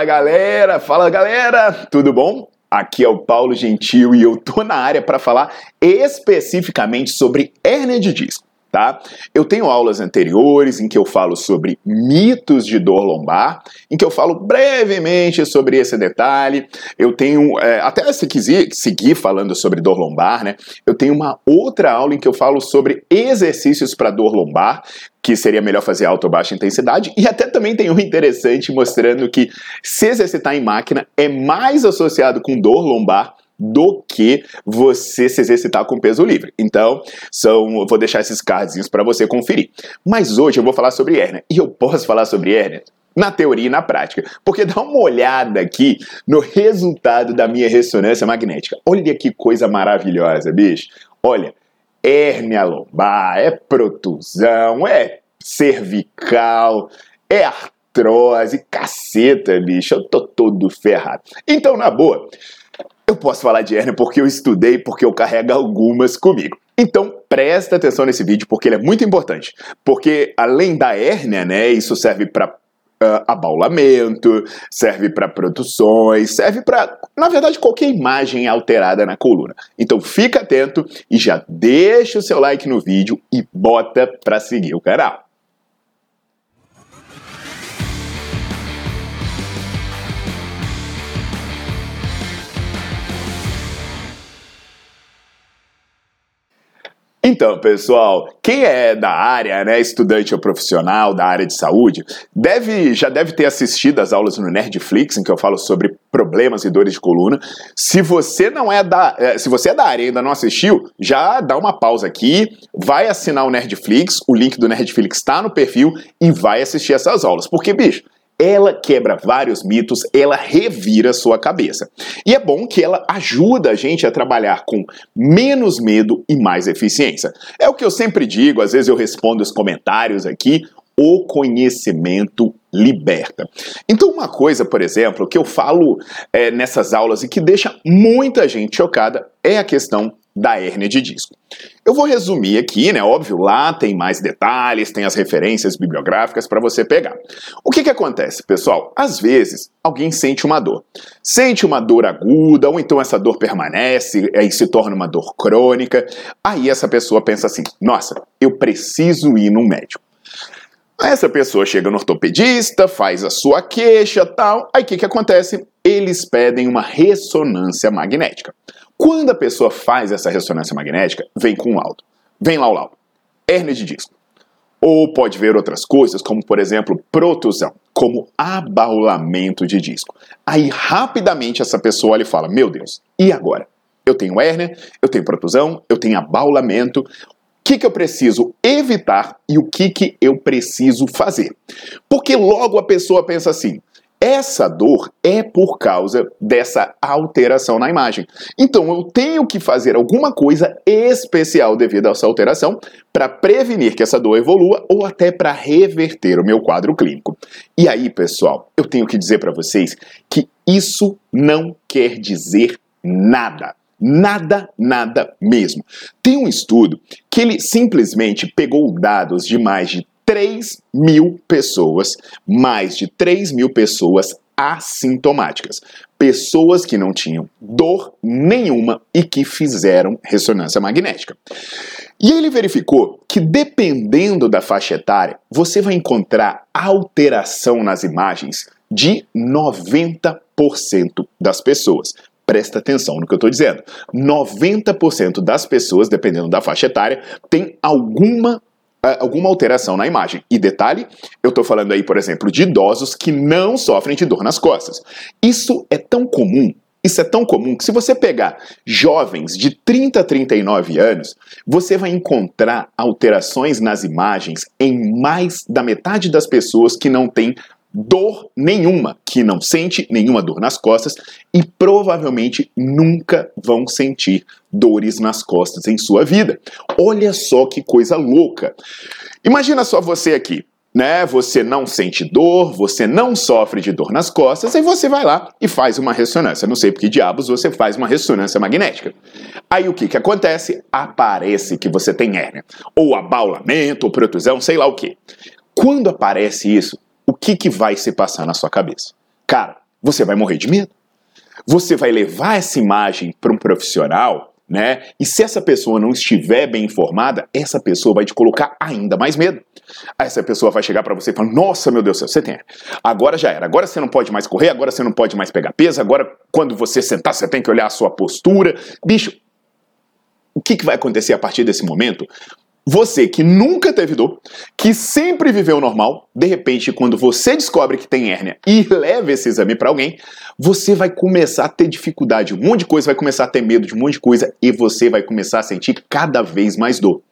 Fala galera, fala galera, tudo bom? Aqui é o Paulo Gentil e eu tô na área para falar especificamente sobre hérnia de disco tá? Eu tenho aulas anteriores em que eu falo sobre mitos de dor lombar, em que eu falo brevemente sobre esse detalhe. Eu tenho, é, até se quiser seguir falando sobre dor lombar, né? Eu tenho uma outra aula em que eu falo sobre exercícios para dor lombar, que seria melhor fazer alta ou baixa intensidade, e até também tem um interessante mostrando que se exercitar em máquina é mais associado com dor lombar do que você se exercitar com peso livre. Então, são, vou deixar esses cardzinhos para você conferir. Mas hoje eu vou falar sobre hérnia. E eu posso falar sobre hérnia na teoria e na prática. Porque dá uma olhada aqui no resultado da minha ressonância magnética. Olha que coisa maravilhosa, bicho. Olha, hérnia lombar, é protusão, é cervical, é artrose, caceta, bicho. Eu tô todo ferrado. Então, na boa, eu posso falar de hérnia porque eu estudei, porque eu carrego algumas comigo. Então, presta atenção nesse vídeo porque ele é muito importante. Porque além da hérnia, né, isso serve para uh, ah, abaulamento, serve para produções, serve para, na verdade, qualquer imagem alterada na coluna. Então, fica atento e já deixa o seu like no vídeo e bota para seguir o canal. Então, pessoal, quem é da área, né, estudante ou profissional da área de saúde, deve já deve ter assistido as aulas no Nerdflix, em que eu falo sobre problemas e dores de coluna. Se você não é da, é, se você é da área e ainda não assistiu, já dá uma pausa aqui, vai assinar o Nerdflix, o link do Nerdflix está no perfil e vai assistir essas aulas, porque bicho, ela quebra vários mitos, ela revira sua cabeça. E é bom que ela ajuda a gente a trabalhar com menos medo e mais eficiência. É o que eu sempre digo, às vezes eu respondo os comentários aqui, o conhecimento liberta. Então, uma coisa, por exemplo, que eu falo é, nessas aulas e que deixa muita gente chocada é a questão da hérnia de disco. Eu vou resumir aqui, né? Óbvio, lá tem mais detalhes, tem as referências bibliográficas para você pegar. O que, que acontece, pessoal? Às vezes, alguém sente uma dor. Sente uma dor aguda, ou então essa dor permanece, aí se torna uma dor crônica. Aí essa pessoa pensa assim: nossa, eu preciso ir num médico. Essa pessoa chega no ortopedista, faz a sua queixa tal. Aí o que, que acontece? Eles pedem uma ressonância magnética. Quando a pessoa faz essa ressonância magnética, vem com um laudo. Vem lá o laudo. Hérnia de disco. Ou pode ver outras coisas, como por exemplo, protusão, como abaulamento de disco. Aí rapidamente essa pessoa olha e fala: Meu Deus, e agora? Eu tenho hérnia, eu tenho protusão, eu tenho abaulamento. O que, que eu preciso evitar e o que, que eu preciso fazer? Porque logo a pessoa pensa assim: essa dor é por causa dessa alteração na imagem. Então eu tenho que fazer alguma coisa especial devido a essa alteração para prevenir que essa dor evolua ou até para reverter o meu quadro clínico. E aí, pessoal, eu tenho que dizer para vocês que isso não quer dizer nada. Nada, nada mesmo. Tem um estudo que ele simplesmente pegou dados de mais de 3 mil pessoas, mais de 3 mil pessoas assintomáticas. Pessoas que não tinham dor nenhuma e que fizeram ressonância magnética. E ele verificou que, dependendo da faixa etária, você vai encontrar alteração nas imagens de 90%. das pessoas. Presta atenção no que eu estou dizendo. 90% das pessoas, dependendo da faixa etária, tem alguma alguma alteração na imagem. E detalhe, eu estou falando aí, por exemplo, de idosos que não sofrem de dor nas costas. Isso é tão comum isso é tão comum que se você pegar jovens de 30 a 39 anos, você vai encontrar alterações nas imagens em mais da metade das pessoas que não tem dor nenhuma, que não sente nenhuma dor nas costas e provavelmente nunca vão sentir dores nas costas em sua vida. Olha só que coisa louca. Imagina só você aqui, né? Você não sente dor, você não sofre de dor nas costas, aí você vai lá e faz uma ressonância. Não sei por que diabos você faz uma ressonância magnética. Aí o que que acontece? Aparece que você tem hérnia, ou abaulamento, ou protusão, sei lá o que. Quando aparece isso, o que que vai se passar na sua cabeça? Cara, você vai morrer de medo. Você vai levar essa imagem para um profissional né? E se essa pessoa não estiver bem informada, essa pessoa vai te colocar ainda mais medo. Essa pessoa vai chegar para você e falar: Nossa, meu Deus do céu, você tem. Agora já era. Agora você não pode mais correr, agora você não pode mais pegar peso, agora quando você sentar, você tem que olhar a sua postura. Bicho, o que, que vai acontecer a partir desse momento? Você que nunca teve dor, que sempre viveu normal, de repente, quando você descobre que tem hérnia e leva esse exame para alguém, você vai começar a ter dificuldade, um monte de coisa, vai começar a ter medo de um monte de coisa e você vai começar a sentir cada vez mais dor.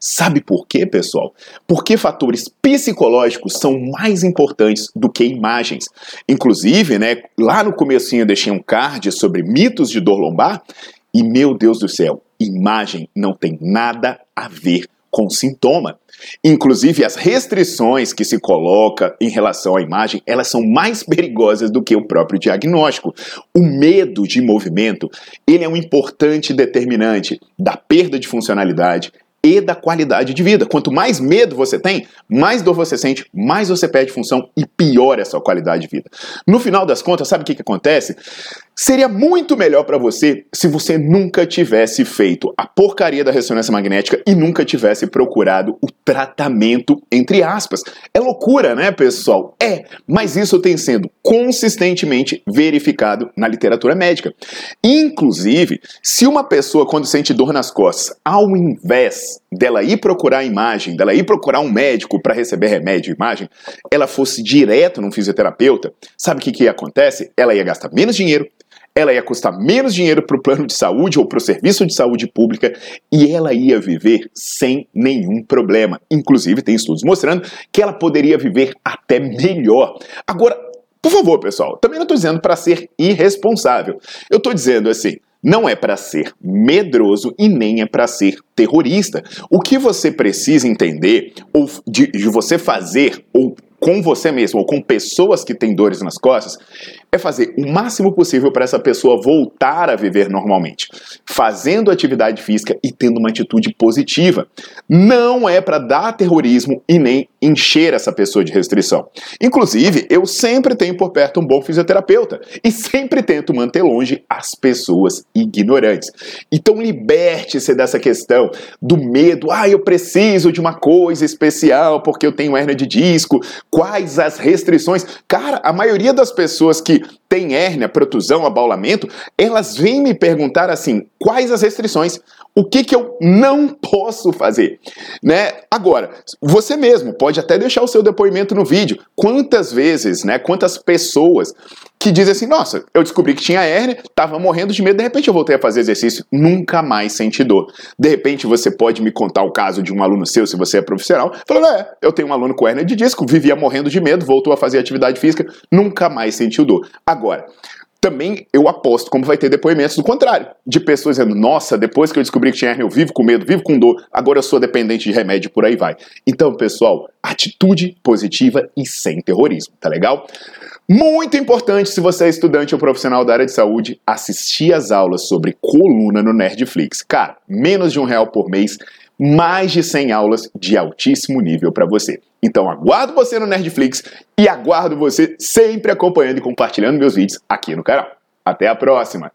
Sabe por quê, pessoal? Porque fatores psicológicos são mais importantes do que imagens. Inclusive, né, lá no comecinho eu deixei um card sobre mitos de dor lombar e meu Deus do céu, imagem não tem nada a ver com sintoma. Inclusive, as restrições que se coloca em relação à imagem, elas são mais perigosas do que o próprio diagnóstico. O medo de movimento, ele é um importante determinante da perda de funcionalidade e da qualidade de vida. Quanto mais medo você tem, mais dor você sente, mais você perde função e piora essa qualidade de vida. No final das contas, sabe o que, que acontece? Seria muito melhor para você se você nunca tivesse feito a porcaria da ressonância magnética e nunca tivesse procurado o tratamento, entre aspas. É loucura, né, pessoal? É, mas isso tem sido consistentemente verificado na literatura médica. Inclusive, se uma pessoa, quando sente dor nas costas, ao invés dela ir procurar a imagem, dela ir procurar um médico para receber remédio imagem, ela fosse direto num fisioterapeuta, sabe o que, que acontece? Ela ia gastar menos dinheiro, ela ia custar menos dinheiro para o plano de saúde ou para o serviço de saúde pública e ela ia viver sem nenhum problema. Inclusive, tem estudos mostrando que ela poderia viver até melhor. Agora, por favor, pessoal, também não estou dizendo para ser irresponsável. Eu estou dizendo assim. Não é para ser medroso e nem é para ser terrorista. O que você precisa entender, ou de, de você fazer, ou com você mesmo ou com pessoas que têm dores nas costas, é fazer o máximo possível para essa pessoa voltar a viver normalmente, fazendo atividade física e tendo uma atitude positiva. Não é para dar terrorismo e nem encher essa pessoa de restrição. Inclusive, eu sempre tenho por perto um bom fisioterapeuta e sempre tento manter longe as pessoas ignorantes. Então, liberte-se dessa questão do medo. Ah, eu preciso de uma coisa especial porque eu tenho hernia de disco. Quais as restrições? Cara, a maioria das pessoas que tem hérnia, protusão, abaulamento, elas vêm me perguntar assim: quais as restrições? O que, que eu não posso fazer? Né? Agora, você mesmo pode até deixar o seu depoimento no vídeo. Quantas vezes, né? Quantas pessoas que dizem assim: nossa, eu descobri que tinha hérnia, estava morrendo de medo, de repente eu voltei a fazer exercício, nunca mais senti dor. De repente você pode me contar o caso de um aluno seu, se você é profissional, falando: é, eu tenho um aluno com hérnia de disco, vivia morrendo de medo, voltou a fazer atividade física, nunca mais sentiu dor. Também eu aposto como vai ter depoimentos do contrário, de pessoas dizendo: Nossa, depois que eu descobri que tinha hernia, eu vivo com medo, vivo com dor, agora eu sou dependente de remédio, por aí vai. Então, pessoal, atitude positiva e sem terrorismo, tá legal? Muito importante, se você é estudante ou profissional da área de saúde, assistir às aulas sobre coluna no Nerdflix. Cara, menos de um real por mês mais de 100 aulas de altíssimo nível para você. Então aguardo você no Nerdflix e aguardo você sempre acompanhando e compartilhando meus vídeos aqui no canal. Até a próxima!